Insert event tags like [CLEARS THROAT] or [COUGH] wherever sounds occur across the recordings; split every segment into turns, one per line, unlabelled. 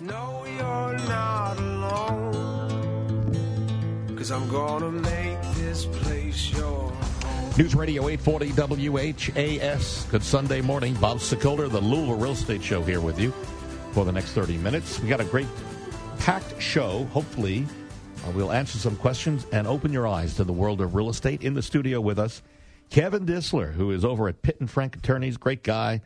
No, you're not alone. Cause I'm gonna make this place your
News Radio 840 WHAS. Good Sunday morning. Bob Sokoler, the Louisville Real Estate Show, here with you for the next 30 minutes. We got a great packed show. Hopefully, uh, we'll answer some questions and open your eyes to the world of real estate. In the studio with us, Kevin Disler, who is over at Pitt and Frank Attorneys. Great guy.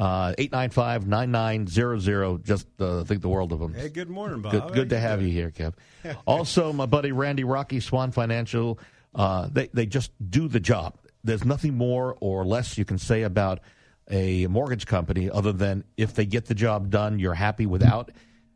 Uh, 895 9900. Just uh, think the world of him.
Hey, good morning, Bob.
Good, good to
you
have
doing?
you here, Kev. [LAUGHS] also, my buddy Randy Rocky, Swan Financial. Uh, they they just do the job. There's nothing more or less you can say about a mortgage company other than if they get the job done, you're happy without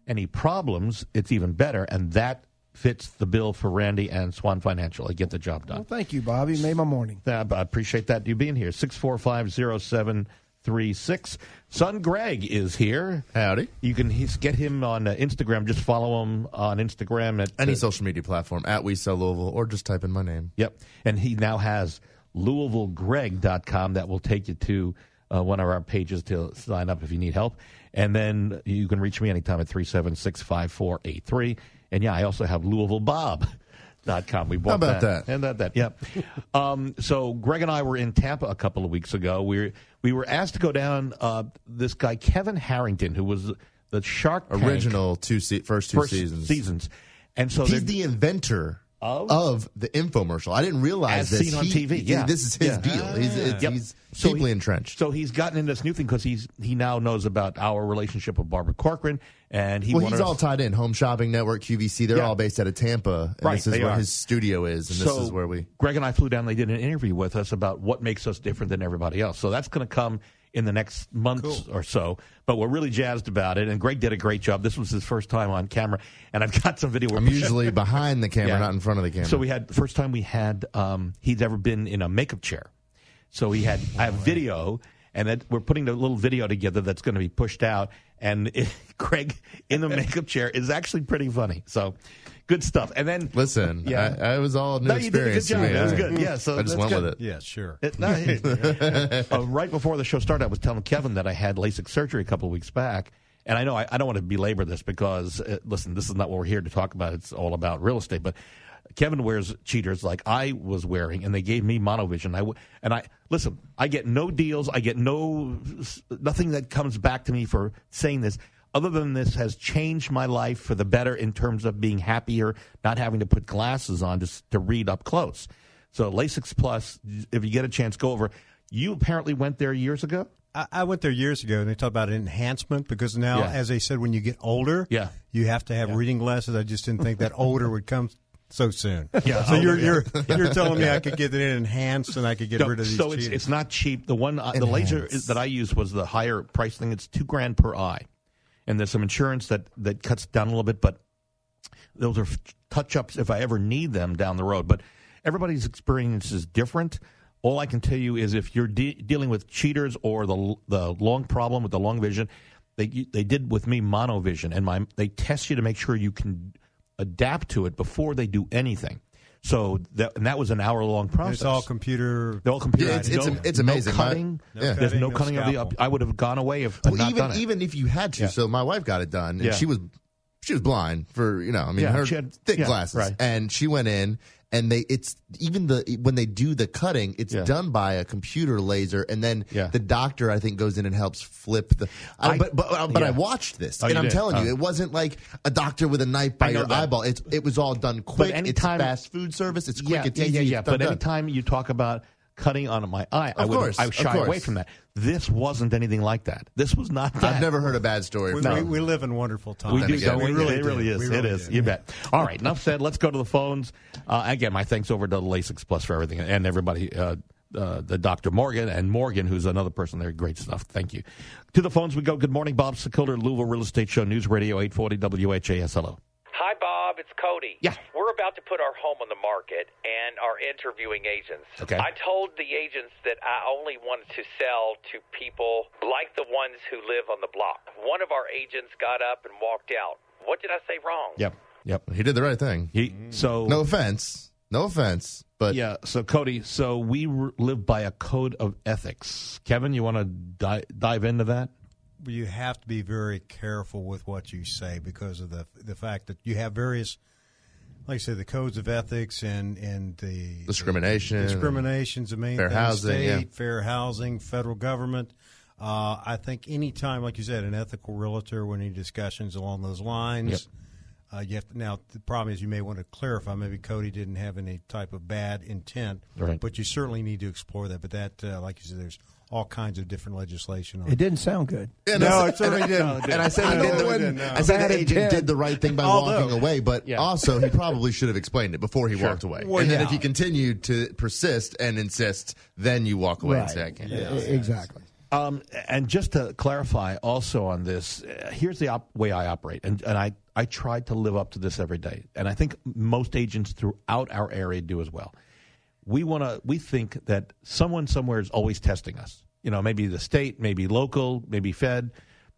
any problems. It's even better, and that fits the bill for Randy and Swan Financial. They get the job done.
Well, thank you, Bobby. Made my morning.
I appreciate that you being here. Six four five zero seven three six. Son Greg is here.
Howdy.
You can he's, get him on uh, Instagram. Just follow him on Instagram at
Any
uh,
social media platform at We Sell Louisville, or just type in my name.
Yep. And he now has LouisvilleGreg.com that will take you to uh, one of our pages to sign up if you need help. And then you can reach me anytime at 376 5483. And yeah, I also have LouisvilleBob.com. We bought
How about that?
And that, that, yep. [LAUGHS] um, so Greg and I were in Tampa a couple of weeks ago. We were, we were asked to go down uh, this guy, Kevin Harrington, who was the Shark Tank
Original two se- first two
first
seasons.
seasons. And so
He's the inventor
Of?
of the infomercial. I didn't realize
As
this.
seen on
He-
TV, yeah.
this is his
Yeah.
deal. He's, ah. it's,
Yep.
he's
So
deeply
he-
entrenched.
So he's gotten into this new thing because he's he now knows about our relationship with Barbara Corcoran, and he
well,
wanted
he's all tied in. Home Shopping Network, QVC. They're
Yeah.
all based out of Tampa. And
Right,
This is
they
where
are.
his studio is, and this is where we.
Greg and I flew down. They did an interview with us about what makes us different than everybody else. So that's going to come in the next month or so. But we're really jazzed about it, and Greg did a great job. This was his first time on camera, and I've got some video.
I'm usually [LAUGHS] behind the camera,
Yeah.
not in front of the camera.
So we had the first time we had um, he'd ever been in a makeup chair. So he had I have video, and that we're putting a little video together that's going to be pushed out. And it, [LAUGHS] Craig in the makeup chair is actually pretty funny. So good stuff. And then
Listen,
Yeah.
I, I was all new
No, you did a good job.
me.
That was good. Yeah, so
I just went
good.
with it.
Yeah, sure.
It- no, [LAUGHS] uh, right before the show started, I was telling Kevin that I had LASIK surgery a couple of weeks back. And I know I, I don't want to belabor this because, uh, listen, this is not what we're here to talk about. It's all about real estate. But Kevin wears cheaters like I was wearing, and they gave me monovision. I w- and I listen. I get no deals. I get no nothing that comes back to me for saying this. Other than this has changed my life for the better in terms of being happier, not having to put glasses on just to read up close. So LasikPlus, if you get a chance, go over. You apparently went there years ago.
I, went there years ago, and they talk about enhancement because now,
Yeah.
as they said, when you get older,
Yeah.
you have to have reading glasses. I just didn't think that older would come so soon. [LAUGHS]
Yeah,
So you're you're you're telling me I could get it enhanced and I could get
No,
rid of these
so it's,
cheaters.
it's not cheap. The one, uh, the laser is, that I used was the higher price thing. It's two grand per eye, and there's some insurance that that cuts down a little bit, but those are touch ups if I ever need them down the road. But everybody's experience is different. All I can tell you is if you're de- dealing with cheaters or the the long problem with the long vision, they they did with me monovision, and my they test you to make sure you can adapt to it before they do anything. So that and that was an hour long process.
it's all computer.
They're all computer.
Yeah, it's- it's-
no,
it's amazing.
No cutting.
No
There's
cutting,
no
no
cutting of the up. I would have gone away if
Well,
not
even
done it.
even if you had to.
Yeah.
So my wife got it done, and
Yeah.
she was she was blind for you know I mean
Yeah,
her
she had-
thick
yeah,
glasses,
right.
and she went in. And they, it's even the when they do the cutting, it's
Yeah.
done by a computer laser, and then
Yeah.
the doctor I think goes in and helps flip the. I,
I-
but but, uh, but
yeah.
I watched this,
Oh,
and I'm
did?
telling you,
Oh.
it wasn't like a doctor with a knife by your
that.
eyeball. It's it was all done quick.
anytime-
it's fast food service. It's quick.
yeah,
it's
yeah,
easy.
yeah, yeah. But
done.
anytime you talk about cutting on my eye, I
Of
would
course,
I
of
shy
course.
away from that. This wasn't anything like that. This was not that.
I've never heard a bad story.
We,
from
we, we live in wonderful times.
We do.
again,
don't
we
we?
really
it really
do.
is.
We really
is.
do.
You bet. All right. Enough said. Let's go to the phones. Uh, again, my thanks over to LasikPlus for everything and everybody. Uh, uh, the Dr. Morgan and Morgan, who's another person there. Great stuff. Thank you. To the phones we go. Good morning, Bob Sokoler, Louisville Real Estate Show, News Radio 840 WHAS. Hello.
Hi, Bob. It's Cody.
Yeah.
We're about to put our home on the market and are interviewing agents.
Okay.
I told the agents that I only wanted to sell to people like the ones who live on the block. One of our agents got up and walked out. What did I say wrong?
Yep. Yep.
He did the right thing.
He, so
No offense. No offense. But
Yeah. So Cody, so we r- live by a code of ethics. Kevin, you want to di- dive into that?
You have to be very careful with what you say because of the the fact that you have various, like I said, the codes of ethics and and the
Discrimination.
the discriminations, the main
Fair
thing,
housing,
state,
yeah.
fair housing, federal government. Uh, I think any time, like you said, an ethical realtor, when any discussions along those lines, uh, you have to, now the problem is you may want to clarify. Maybe Cody didn't have any type of bad intent,
Right.
but you certainly need to explore that. But that, uh, like you said, there's all kinds of different legislation on
It didn't sound good.
Yeah,
No,
I
it
said-
certainly [LAUGHS]
and,
didn't.
And I said he did the,
didn't, no.
I said
Bad
the agent
intent.
did the right thing by
Although-
walking away, but
Yeah.
also he probably should have explained it before he walked away.
Well,
and then
yeah.
if he continued to persist and insist, then you walk away and say, I can't. do
E- Exactly.
Um, and just to clarify also on this, uh, here's the op- way I operate. And, and I, I try to live up to this every day. And I think most agents throughout our area do as well. We want to, we think that someone somewhere is always testing us. You know, maybe the state, maybe local, maybe Fed,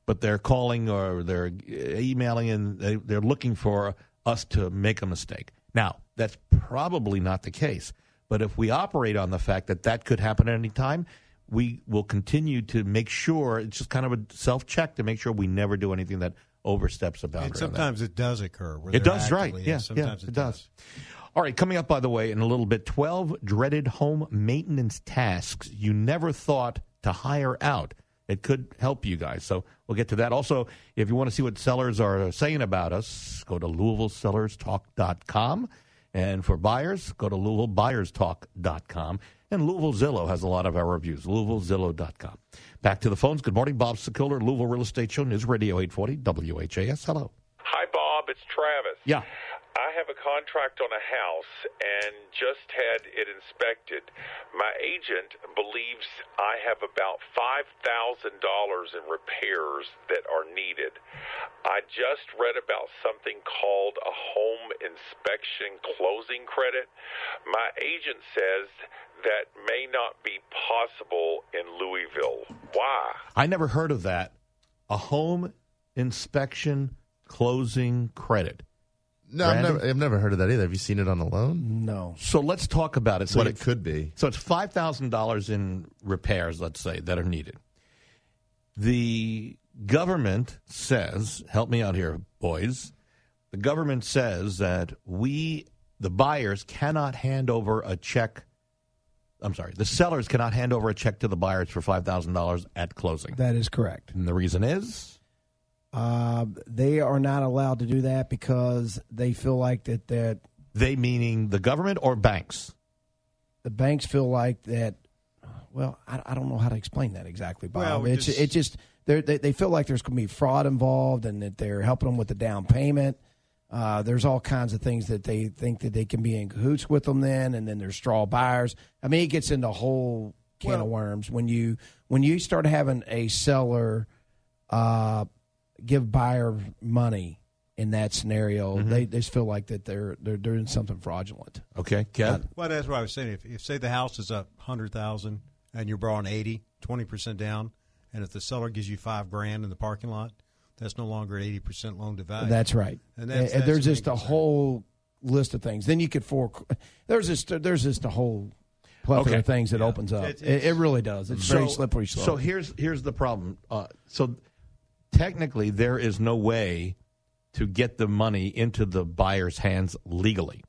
but they're calling or they're emailing and they, they're looking for us to make a mistake. Now, that's probably not the case. But if we operate on the fact that that could happen at any time, we will continue to make sure it's just kind of a self check to make sure we never do anything that oversteps a boundary.
And sometimes it does occur.
It does, right? Yeah,
sometimes
yeah,
it,
it does. All right, coming up, by the way, in a little bit, 12 dreaded home maintenance tasks you never thought to hire out. It could help you guys. So we'll get to that. Also, if you want to see what sellers are saying about us, go to LouisvilleSellersTalk.com. And for buyers, go to LouisvilleBuyersTalk.com. And Louisville Zillow has a lot of our reviews. LouisvilleZillow.com. Back to the phones. Good morning, Bob Sokoler, Louisville Real Estate Show, News Radio 840, WHAS. Hello.
Hi, Bob. It's Travis.
Yeah.
I have a contract on a house and just had it inspected. My agent believes I have about $5,000 in repairs that are needed. I just read about something called a home inspection closing credit. My agent says that may not be possible in Louisville. Why?
I never heard of that. A home inspection closing credit.
No, I've never, I've never heard of that either. Have you seen it on the loan?
No.
So let's talk about it. So
what it could be.
So it's five thousand dollars in repairs, let's say, that are needed. The government says, help me out here, boys. The government says that we, the buyers, cannot hand over a check. I'm sorry, the sellers cannot hand over a check to the buyers for five thousand dollars at closing.
That is correct.
And the reason is
Uh, they are not allowed to do that because they feel like that that
they meaning the government or banks.
the banks feel like that. Well, I, I don't know how to explain that exactly, Bob.
Well,
it's
just-
it just they're, they they feel like there's going to be fraud involved and that they're helping them with the down payment. Uh, there's all kinds of things that they think that they can be in cahoots with them then, and then there's straw buyers. I mean, it gets into a whole can of worms when you when you start having a seller uh, give buyer money in that scenario.
Mm-hmm.
They they just feel like that they're they're doing something fraudulent.
Okay, Kev.
Well, that's what I was saying. If, if say the house is up hundred thousand and you're borrowing 80, 20 percent down, and if the seller gives you five grand in the parking lot, that's no longer an eighty percent loan to value.
That's right.
And that's-
And
that's
there's just a
concern.
whole list of things. Then you could for there's just there's just a whole plethora
Okay.
of things that opens up.
It's-
It, it really does. It's very slippery slope.
So here's here's the problem. Uh, so technically, there is no way to get the money into the buyer's hands legally.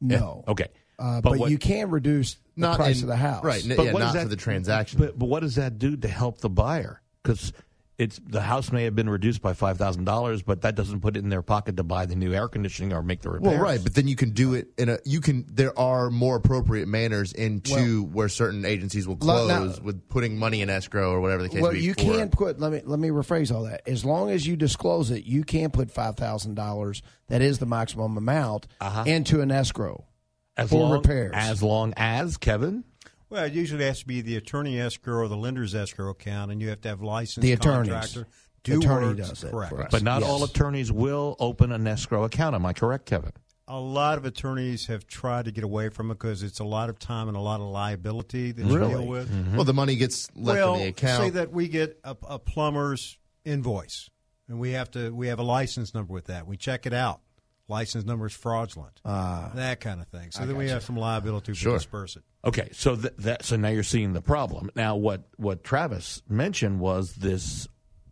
no.
Okay,
Uh,
But
but
what-
you can reduce the
Not
price
in-
of the house.
Right. n-
But
yeah,
what does
not
that-
for the transaction.
but but what does that do to help the buyer? Because it's the house may have been reduced by five thousand dollars, but that doesn't put it in their pocket to buy the new air conditioning or make the repairs.
Well, right, but then you can do it in a. You can. There are more appropriate manners into where certain agencies will
Lo- now-
close with putting money in escrow or whatever the case.
Well,
be
you
for-
can put. Let me let me rephrase all that. As long as you disclose it, you can put five thousand dollars. That is the maximum amount uh-huh. into an escrow
as
for
long,
repairs.
As long as Kevin,
well, it usually has to be the attorney escrow or the lender's escrow account, and you have to have licensed
The attorneys.
contractor.
The
Do
attorney
works,
does it
correct.
for us.
but not
Yes.
all attorneys will open an escrow account. Am I correct, Kevin?
A lot of attorneys have tried to get away from it because it's a lot of time and a lot of liability that
Really?
you deal with. Mm-hmm.
Well, the money gets left
well,
in the account.
say that we get a, a plumber's invoice, and we have to we have a license number with that. We check it out. License number is fraudulent. that kind of thing. So then we have some liability to
Sure.
disperse it.
Okay, so th- that so now you're seeing the problem. Now, what what Travis mentioned was this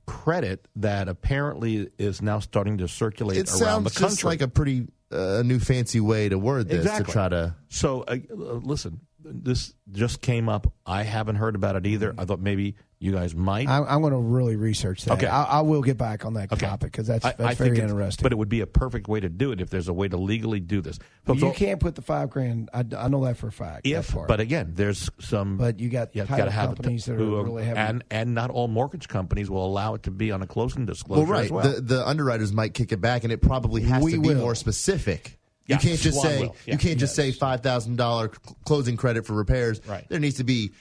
credit that apparently is now starting to circulate
It
around the
sounds
country.
just like a pretty uh, new fancy way to word this
Exactly.
to try to.
So, uh, uh, listen, this just came up. I haven't heard about it either. I thought maybe you guys might.
I, I'm going to really research that.
Okay.
I, I will get back on that
Okay.
topic because that's that's
I
very interesting.
But it would be a perfect way to do it if there's a way to legally do this.
Well, you
all-
can't put the five grand. I, I know that for a fact. that
if, but again, there's some.
But you got
you've
title
got to have
companies that are
who
really having-
and and not all mortgage companies will allow it to be on a closing disclosure
Well, right.
as well.
The, the underwriters might kick it back, and it probably has
We
to be
will.
more specific.
Yeah,
you can't just
Swan
say.
Yeah.
you can't just say five thousand dollar closing credit for repairs.
Right.
There needs to be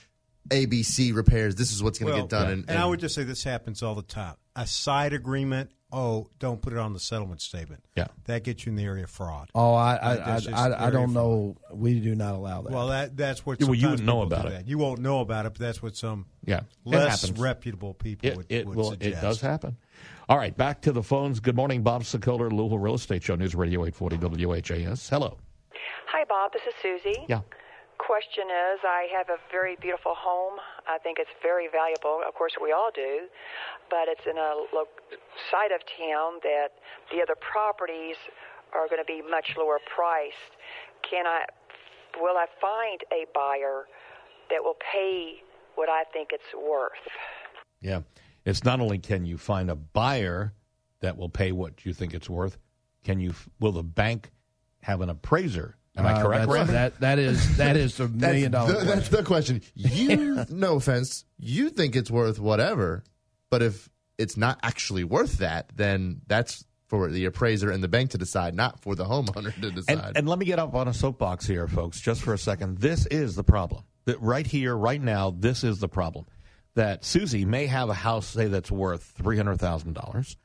ABC repairs. This is what's going to
Well,
get done.
yeah.
And,
And I would just say this happens all the time. A side agreement, oh, don't put it on the settlement statement.
Yeah.
That gets you in the area of fraud.
oh, I I, I, I, I don't know. We do not allow that.
Well, that that's what.
Yeah, well, you wouldn't know about it.
that. You won't know about it, but that's what some
Yeah,
less reputable people
it,
would,
it
would
will.
suggest.
It does happen. All right, back to the phones. Good morning, Bob Sokoler, Louisville Real Estate Show, News Radio 840 WHAS. Hello.
Hi, Bob. This is Susie.
Yeah.
Question is, I have a very beautiful home. I think it's very valuable. Of course, we all do, but it's in a lo- side of town that the other properties are going to be much lower priced. Can I? Will I find a buyer that will pay what I think it's worth?
Yeah. It's not only can you find a buyer that will pay what you think it's worth, can you will the bank have an appraiser? Am I
Uh,
correct,
that's-
Randy?
That that is that is the [LAUGHS]
that's,
million dollar.
the, that's the question. You, [LAUGHS] no offense, you think it's worth whatever, but if it's not actually worth that, then that's for the appraiser and the bank to decide, not for the homeowner to decide.
And, and let me get up on a soapbox here, folks, just for a second. This is the problem. That right here, right now, this is the problem. That Susie may have a house, say, that's worth three hundred thousand dollars,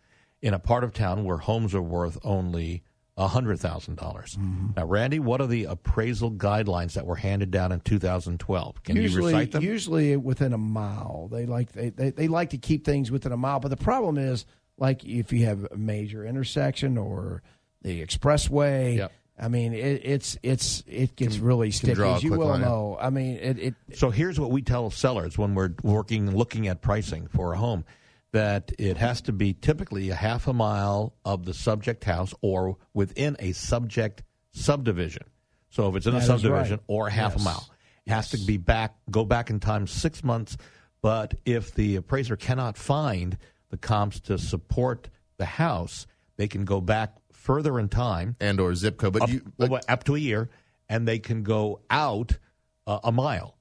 in a part of town where homes are worth only hundred thousand dollars.
Mm-hmm.
Now, Randy, what are the appraisal guidelines that were handed down in 2012? Can
usually,
you recite them?
usually within a mile. They like they, they, they like to keep things within a mile. But the problem is, like if you have a major intersection or the expressway.
Yep.
I mean, it, it's it's it gets really sticky. As you well
line.
know. I mean, it, it
So here's what we tell sellers when we're working, looking at pricing for a home, that it has to be typically a half a mile of the subject house or within a subject subdivision. So if it's in a subdivision
right.
or a half a mile, it has to be back, go back in time six months. But if the appraiser cannot find the comps to support the house, they can go back further in time
and or zip code. But
up,
you,
well, up to a year, and they can go out uh, a mile,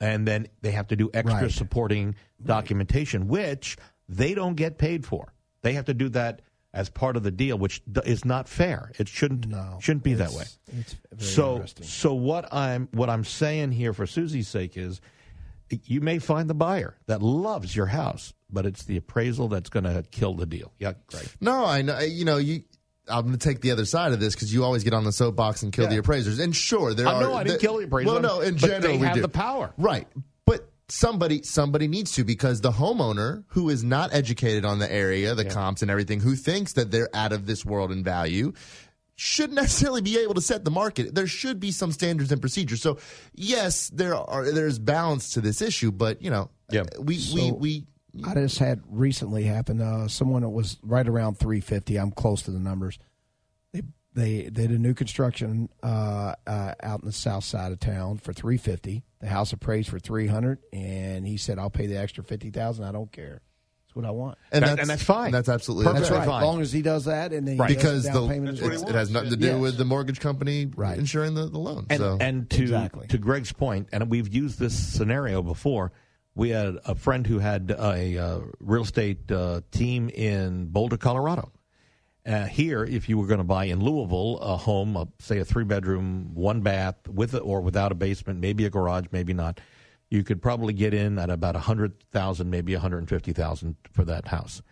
and then they have to do extra
Right.
supporting documentation, which they don't get paid for. They have to do that as part of the deal, which is not fair. It shouldn't
no
shouldn't be that way.
It's very
So,
interesting.
so what I'm what I'm saying here for Susie's sake is, you may find the buyer that loves your house, but it's the appraisal that's going to kill the deal. Yeah, Greg.
No, I know. You know, you. I'm going to take the other side of this because you always get on the soapbox and kill the appraisers. And sure, there
I
are.
No, I didn't
the-
kill the appraisers,
Well, no, in
but
general,
they
we
have
do.
the power.
right? But somebody, somebody needs to because the homeowner who is not educated on the area, the comps and everything, who thinks that they're out of this world in value. Shouldn't [LAUGHS] necessarily be able to set the market. There should be some standards and procedures. So, yes, there are there's balance to this issue, but you know,
Yeah.
we we
So-
we
I just had recently happen. Uh, someone that was right around 350. I'm close to the numbers. They they, they did a new construction uh, uh, out in the south side of town for 350. The house appraised for 300, and he said, "I'll pay the extra 50,000. I don't care. That's what I want."
and
That-
that's
and that's fine.
And that's absolutely
Perfectly
That's right.
fine.
As long as he does that, and then he does
because
the
the,
payment.
it's- it has nothing to do
Yes.
with the mortgage company
Right.
insuring the, the loan.
And,
so
and to
Exactly.
to Greg's point, and we've used this scenario before. We had a friend who had a uh, real estate uh, team in Boulder, Colorado. Uh, here, if you were going to buy in Louisville a home, uh, say a three bedroom, one bath, with or without a basement, maybe a garage, maybe not, you could probably get in at about a hundred thousand, maybe a hundred and fifty thousand for that house.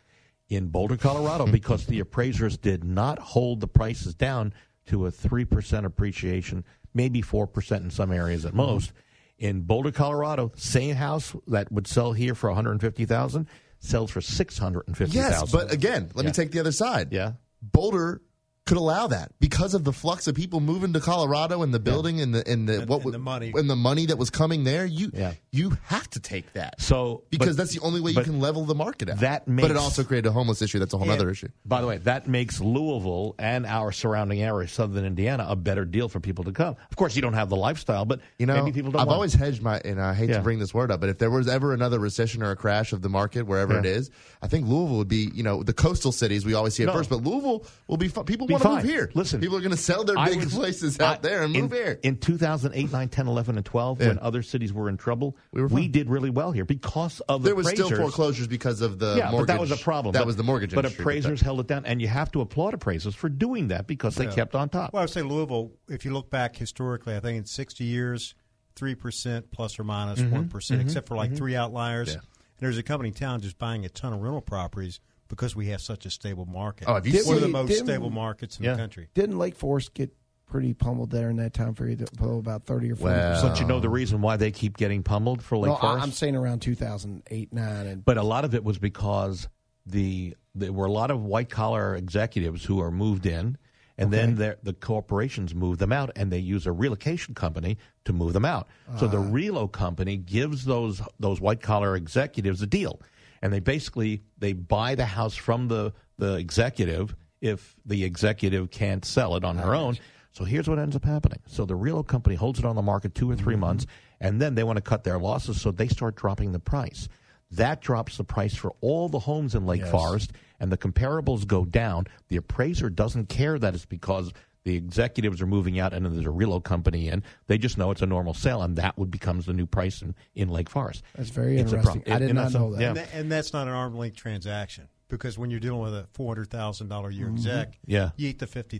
In Boulder, Colorado, because the appraisers did not hold the prices down to a three percent appreciation, maybe four percent in some areas at most. In Boulder, Colorado, same house that would sell here for one hundred and fifty thousand sells for six hundred and fifty thousand.
yes, but again, let
Yeah.
me take the other side.
Yeah.
Boulder could allow that because of the flux of people moving to Colorado and the building and the and the what
and the money.
and the money that was coming there. You
Yeah.
You have to take that.
So
because
but-
that's the only way you can level the market out.
that
but it also created a homeless issue. That's a whole other issue.
By the way, that makes Louisville and our surrounding area, southern Indiana, a better deal for people to come. Of course, you don't have the lifestyle, but
You know,
maybe people don't.
I've always hedged my, and I hate
Yeah.
to bring this word up, but if there was ever another recession or a crash of the market, wherever
Yeah.
it is, I think Louisville would be, you know, the coastal cities we always see at
No.
first, but Louisville will be fun. People want to move here.
Listen,
people are going to sell their
I
big
was-
places out
I-
there and
in,
move here.
In 2008, 9, 10, 11, and 12, when other cities were in trouble,
We were fine.
did really well here because of the
there was still foreclosures because of the
yeah,
mortgage.
but that was a problem.
That
But-
was the mortgage
But appraisers held it down, and you have to applaud appraisers for doing that because they kept on top.
Well, I would say Louisville, if you look back historically, I think in 60 years, 3% plus or minus
Mm-hmm.
one percent, except for like three outliers.
Yeah.
And there's a company in town just buying a ton of rental properties because we have such a stable market.
Oh, have you
One
seen-
of the most stable markets in
Yeah.
the country.
Didn't Lake Forest get pretty pummeled there in that time period? About thirty or forty.
Well.
Don't you know the reason why they keep getting pummeled for Lake
No,
Forest?
I'm saying around 2008, nine, and
But a lot of it was because the there were a lot of white collar executives who are moved in, and then their- the corporations move them out, and they use a relocation company to move them out. So the ah. relo company gives those those white collar executives a deal, and they basically they buy the house from the the executive if the executive can't sell it on her own. So here's what ends up happening. So the relo company holds it on the market two or 3 months, and then they want to cut their losses, so they start dropping the price. That drops the price for all the homes in Lake Forest, and the comparables go down. The appraiser doesn't care that it's because the executives are moving out and then there's a relo company in. They just know it's a normal sale, and that would becomes the new price in, in Lake Forest.
That's very
It's a
interesting.
problem.
I did
And
not
that's
know that.
yeah.
And, tha- and that's not an arm length transaction because when you're dealing with a four hundred thousand dollar year exec,
Mm-hmm. Yeah.
you eat the fifty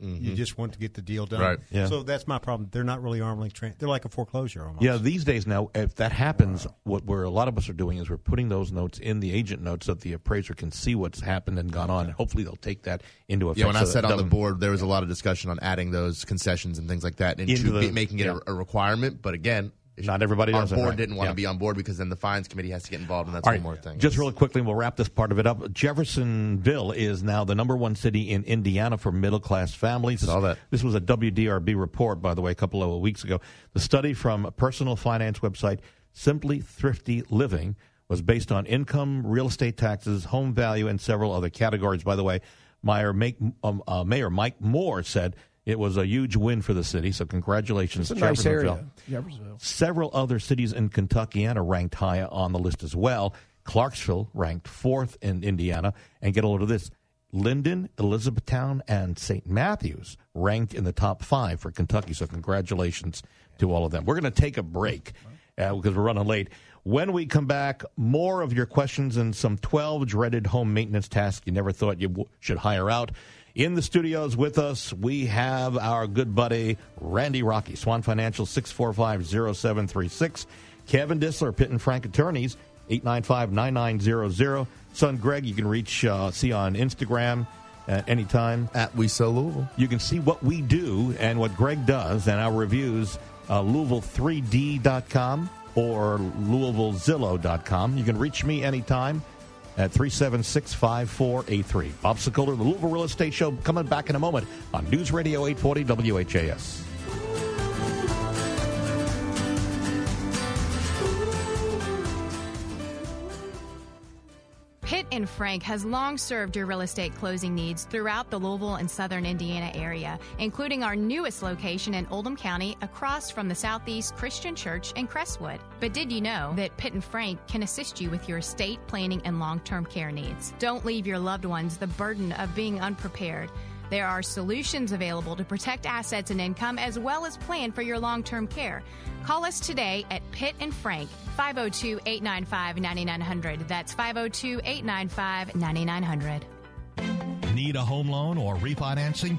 Mm-hmm. You just want to get the deal done.
Right.
Yeah.
So that's my problem. They're not really arm length. Tra- they're like a foreclosure almost.
Yeah, these days now, if that happens, what we're a lot of us are doing is we're putting those notes in the agent notes so that the appraiser can see what's happened and gone on, and hopefully they'll take that into effect.
Yeah, when I
so that
sat on the board, there was a lot of discussion on adding those concessions and things like that into,
Into the-
making it
yeah.
a, a requirement. But again,
Not everybody
our
does
board
right.
didn't want
Yeah.
to be on board because then the fines committee has to get involved, and that's
All
one
right,
more thing.
Just really quickly, we'll wrap this part of it up. Jeffersonville is now the number one city in Indiana for middle class families.
Saw that.
This was a WDRB report, by the way, a couple of weeks ago. The study from a personal finance website, Simply Thrifty Living, was based on income, real estate taxes, home value, and several other categories. By the way, Mayor, um, uh, Mayor Mike Moore said it was a huge win for the city. So congratulations,
It's a nice
Jeffersonville.
area, Jeffersonville.
Several other cities in Kentuckiana ranked high on the list as well. Clarksville ranked fourth in Indiana. And get a load of this. Lyndon, Elizabethtown, and St. Matthews ranked in the top five for Kentucky. So congratulations to all of them. We're going to take a break uh, because we're running late. When we come back, more of your questions and some 12 dreaded home maintenance tasks you never thought you w- should hire out. In the studios with us, we have our good buddy Randy Rocky, Swan Financial 645 0736. Kevin Disler, Pitt and Frank Attorneys, 895 9900. Son Greg, you can reach, uh, see on Instagram at any time.
at We Sell Louisville.
You can see what we do and what Greg does and our reviews, uh, Louisville3D.com or LouisvilleZillow.com. You can reach me anytime at 376 5483. Bob Sokoler, the Louisville Real Estate Show, coming back in a moment on News Radio 840 WHAS.
And Frank has long served your real estate closing needs throughout the Louisville and southern Indiana area, including our newest location in Oldham County across from the Southeast Christian Church in Crestwood. But did you know that Pitt and Frank can assist you with your estate planning and long term care needs? Don't leave your loved ones the burden of being unprepared. There are solutions available to protect assets and income as well as plan for your long term care. Call us today at Pitt and Frank, 502 895 9900. That's 502 895 9900.
Need a home loan or refinancing?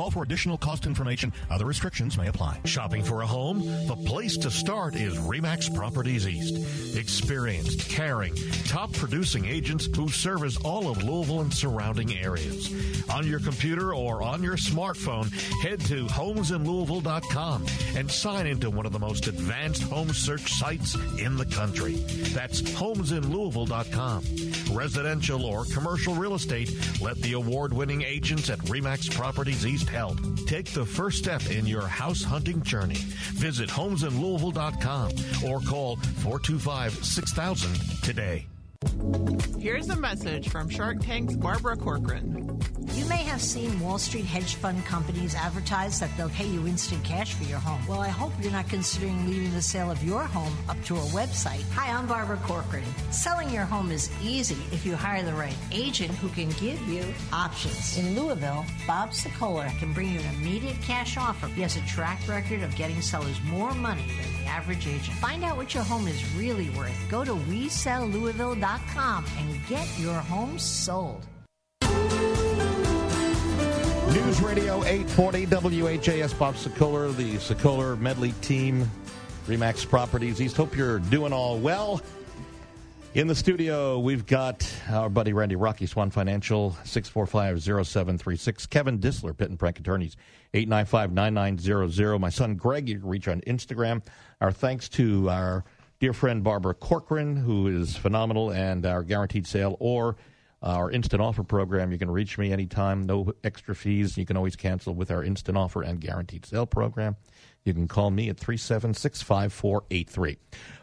Call for additional cost information. Other restrictions may apply. Shopping for a home? The place to start is Remax Properties East. Experienced, caring, top producing agents who service all of Louisville and surrounding areas. On your computer or on your smartphone, head to homesinlouisville.com and sign into one of the most advanced home search sites in the country. That's homesinlouisville.com. Residential or commercial real estate, let the award winning agents at Remax Properties East help. Take the first step in your house hunting journey. Visit homesinlouisville.com or call 425 6000 today.
Here's a message from Shark Tank's Barbara Corcoran.
You may have seen Wall Street hedge fund companies advertise that they'll pay you instant cash for your home. Well, I hope you're not considering leaving the sale of your home up to a website. Hi, I'm Barbara Corcoran. Selling your home is easy if you hire the right agent who can give you options. In Louisville, Bob Sokoler can bring you an immediate cash offer. He has a track record of getting sellers more money than the average agent. Find out what your home is really worth. Go to WeSellLouisville.com and get your home sold.
News Radio 840 WHAS Bob Sokoler, the Sokoler Medley team, Remax Properties East. Hope you're doing all well. In the studio, we've got our buddy Randy Rocky, Swan Financial, 645-0736. Kevin Disler, Pitt and Frank Attorneys, 895-9900. My son Greg, you can reach on Instagram. Our thanks to our dear friend Barbara Corcoran, who is phenomenal, and our guaranteed sale or our instant offer program. You can reach me anytime, no extra fees. You can always cancel with our instant offer and guaranteed sale program. You can call me at 376 5483.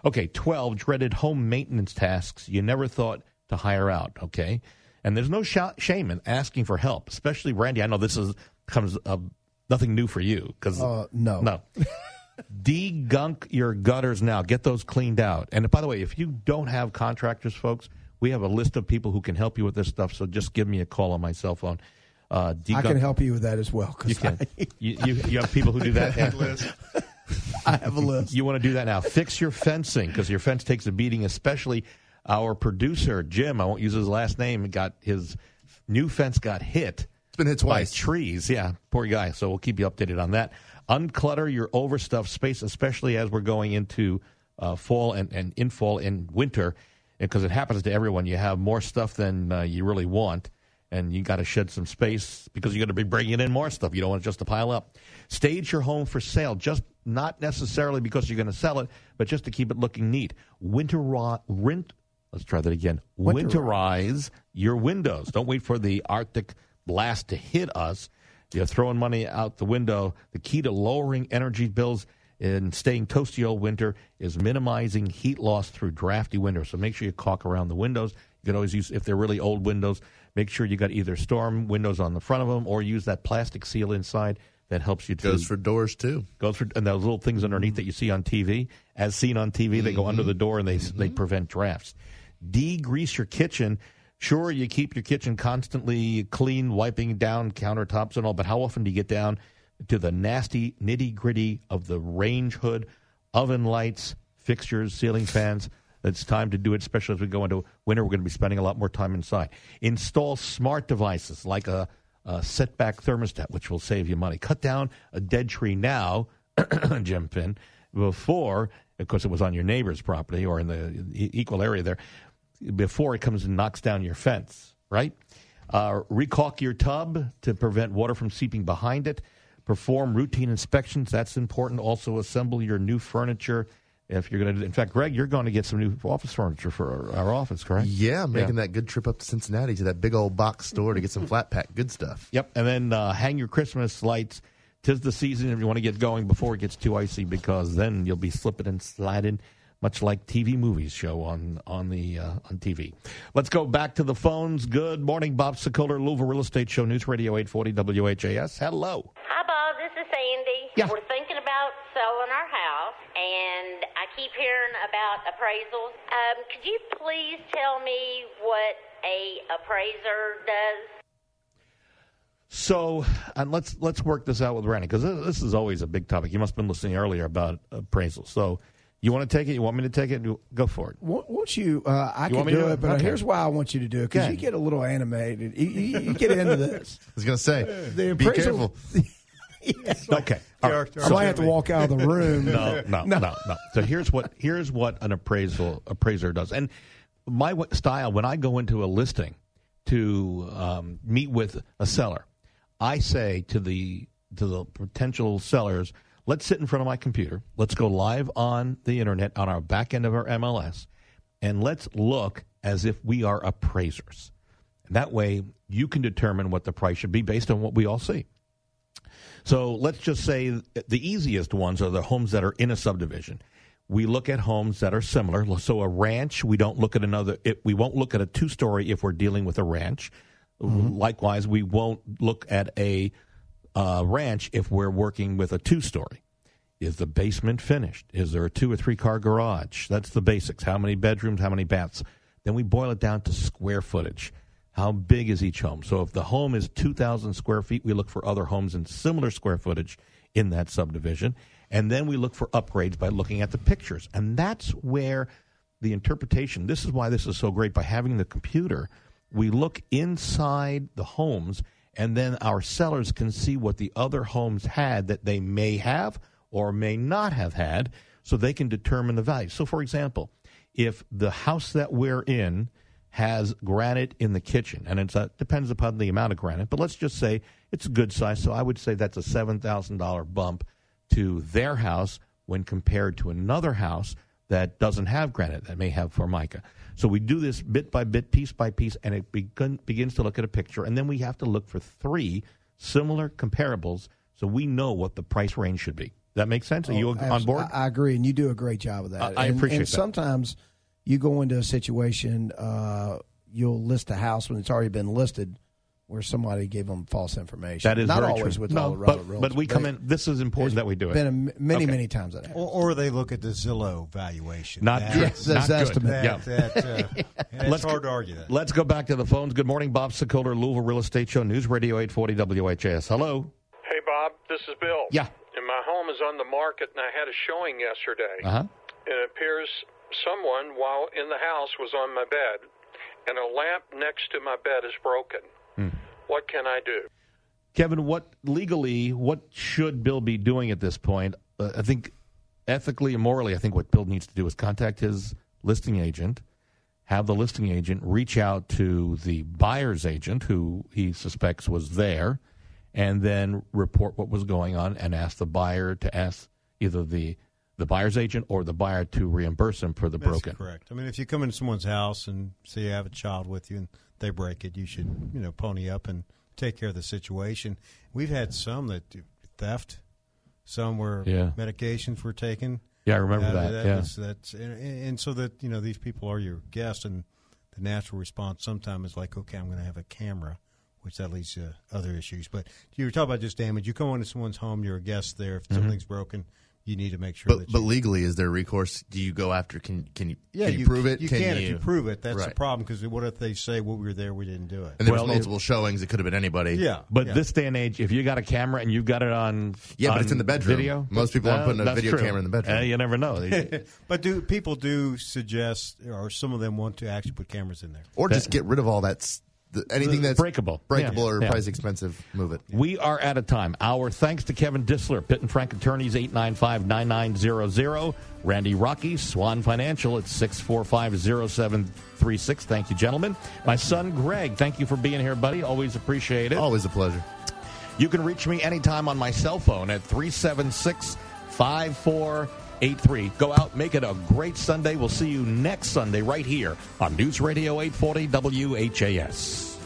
Okay, 12 dreaded home maintenance tasks you never thought to hire out, okay? And there's no sh- shame in asking for help, especially Randy. I know this is comes uh, nothing new for you because
Uh, no.
no. Degunk your gutters now. Get those cleaned out. And by the way, if you don't have contractors, folks, we have a list of people who can help you with this stuff. So just give me a call on my cell phone. Uh,
I can help you with that as well. 'cause
You can.
I,
you, you, you have people who do that. [LAUGHS] [LAUGHS]
I have a list.
You want to do that now. Fix your fencing because your fence takes a beating, especially our producer, Jim. I won't use his last name. Got his new fence got hit.
It's been hit twice.
By trees. Yeah, poor guy. So we'll keep you updated on that. Unclutter your overstuffed space, especially as we're going into uh, fall and, and in fall and winter, because it happens to everyone. You have more stuff than uh, you really want and you got to shed some space because you're going to be bringing in more stuff. You don't want it just to pile up. Stage your home for sale, just not necessarily because you're going to sell it, but just to keep it looking neat. Winter rent. Let's try that again. Winterize your windows. Don't wait for the Arctic blast to hit us. You're throwing money out the window. The key to lowering energy bills and staying toasty all winter is minimizing heat loss through drafty windows. So make sure you caulk around the windows. You can always use, if they're really old windows, make sure you got either storm windows on the front of them or use that plastic seal inside that helps you to.
Goes for doors too.
Goes for, and those little things underneath that you see on TV. As seen on TV, they go under mm-hmm. the door and they, they mm-hmm. prevent drafts. Degrease your kitchen. Sure, you keep your kitchen constantly clean, wiping down countertops and all, but how often do you get down to the nasty nitty gritty of the range hood, oven lights, fixtures, ceiling fans? It's time to do it, especially as we go into winter. We're going to be spending a lot more time inside. Install smart devices like a, a setback thermostat, which will save you money. Cut down a dead tree now, [CLEARS THROAT] Jim Finn, before, of course, it was on your neighbor's property or in the equal area there, before it comes and knocks down your fence, right? Uh, recaulk your tub to prevent water from seeping behind it. Perform routine inspections. That's important. Also, assemble your new furniture. If you're going to, in fact, Greg, you're going to get some new office furniture for our, our office, correct?
Yeah, I'm making that good trip up to Cincinnati to that big old box store to get some flat pack good stuff.
Yep, and then uh, hang your Christmas lights. Tis the season if you want to get going before it gets too icy, because then you'll be slipping and sliding, much like TV movies show on on the uh, on TV. Let's go back to the phones. Good morning, Bob Sokoler, Louisville Real Estate Show, News Radio 840 WHAS. Hello.
Hi, Bob. This is Sandy.
Yeah.
We're thinking about selling our house, and I keep hearing about appraisals. Um, could you please tell me what a appraiser does?
So, and let's let's work this out with Randy because this is always a big topic. You must have been listening earlier about appraisal. So, You want to take it? You want me to take it? Go for it.
Won't won't you? Uh, I
You
can
want
do
do
it,
it?
but
Okay.
here's why I want you to do it because
Okay.
you get a little animated. You, you, you get into this. [LAUGHS]
I was going to say,
The
be
appraisal-
careful. [LAUGHS]
Okay. All right.
I might have to walk out of the room. [LAUGHS]
no, no, no, no, So here's what here's what an appraisal appraiser does. And my w- style when I go into a listing to um, meet with a seller, I say to the to the potential sellers, let's sit in front of my computer, let's go live on the internet on our back end of our MLS, and let's look as if we are appraisers. And that way, you can determine what the price should be based on what we all see. So let's just say the easiest ones are the homes that are in a subdivision. We look at homes that are similar. So a ranch, we don't look at another. It, we won't look at a two-story if we're dealing with a ranch. Mm-hmm. Likewise, we won't look at a uh, ranch if we're working with a two-story. Is the basement finished? Is there a two or three car garage? That's the basics. How many bedrooms? How many baths? Then we boil it down to square footage. How big is each home? So if the home is 2,000 square feet, we look for other homes in similar square footage in that subdivision. And then we look for upgrades by looking at the pictures. And that's where the interpretation, this is why this is so great. By having the computer, we look inside the homes, and then our sellers can see what the other homes had that they may have or may not have had, so they can determine the value. So, for example, if the house that we're in has granite in the kitchen, and it depends upon the amount of granite, but let's just say it's a good size. So I would say that's a $7,000 bump to their house when compared to another house that doesn't have granite, that may have formica. So we do this bit by bit, piece by piece, and it begun, begins to look at a picture. And then we have to look for three similar comparables so we know what the price range should be. That makes sense? Are you
Oh,
on board?
I, I agree, and you do a great job of that.
I- I
And-
appreciate
and
that.
sometimes you go into a situation, uh, you'll list a house when it's already been listed, where somebody gave them false information.
That is
not
very
always
true.
with
No,
all the
but,
relevant
but we
realtors,
come in. This is important that we do it.
Been a m- many,
Okay.
many times that happens.
Or, or they look at the Zillow valuation.
Not
That-
Yes,
Not
that's
good.
estimate.
That,
Yeah.
that, uh, [LAUGHS] and it's
Let's
hard
go-
to argue that.
Let's go back to the phones. Good morning, Bob Sokoler, Louisville Real Estate Show, News Radio 840 WHAS. Hello.
Hey, Bob, this is Bill.
Yeah.
And my home is on the market, and I had a showing yesterday.
Uh huh.
And it appears someone, while in the house, was on my bed, and a lamp next to my bed is broken. What can I do?
Kevin, what legally, what should Bill be doing at this point? Uh, I think ethically and morally, I think what Bill needs to do is contact his listing agent, have the listing agent reach out to the buyer's agent who he suspects was there, and then report what was going on and ask the buyer to ask either the the buyer's agent or the buyer to reimburse him for the
That's
broken.
correct. I mean, if you come into someone's house and say you have a child with you and they break it, you should you know pony up and take care of the situation. We've had some that theft, some where
Yeah.
medications were taken.
Yeah, I remember
Uh,
that, yeah.
was- that's and, and so that you know these people are your guests, and the natural response sometimes is like, okay, I'm going to have a camera. Which that leads to other issues, but you were talking about just damage. You come into someone's home, you're a guest there. If
Mm-hmm.
something's broken, you need to make sure
But
that
but
you
legally, is there recourse? Do you go after? Can can you
Yeah,
can you, prove it?
You can, if you prove it. That's the
Right.
problem. Because what if they say, "Well, we were there, we didn't do it."
And there
Well,
was multiple showings. It could have been anybody.
Yeah,
But
yeah.
this day and age, if you got a camera and you've got it on,
Yeah, but it's in the bedroom.
Video,
Most people aren't
uh,
putting a video
true.
camera in the bedroom.
Uh, you never know. [LAUGHS]
but do people do suggest, or some of them want to actually put cameras in there?
Or just get rid of all that. The, anything that's
breakable,
breakable
Yeah.
or
Yeah.
price expensive, move it.
We are out of time. Our thanks to Kevin Disler, Pitt and Frank Attorneys, 895-9900. Randy Rocky, Swan Financial at 645-0736. Thank you, gentlemen. My son, Greg, thank you for being here, buddy. Always appreciate it.
Always a pleasure.
You can reach me anytime on my cell phone at 376-5483. Go out, make it a great Sunday. We'll see you next Sunday right here on News Radio 840 WHAS.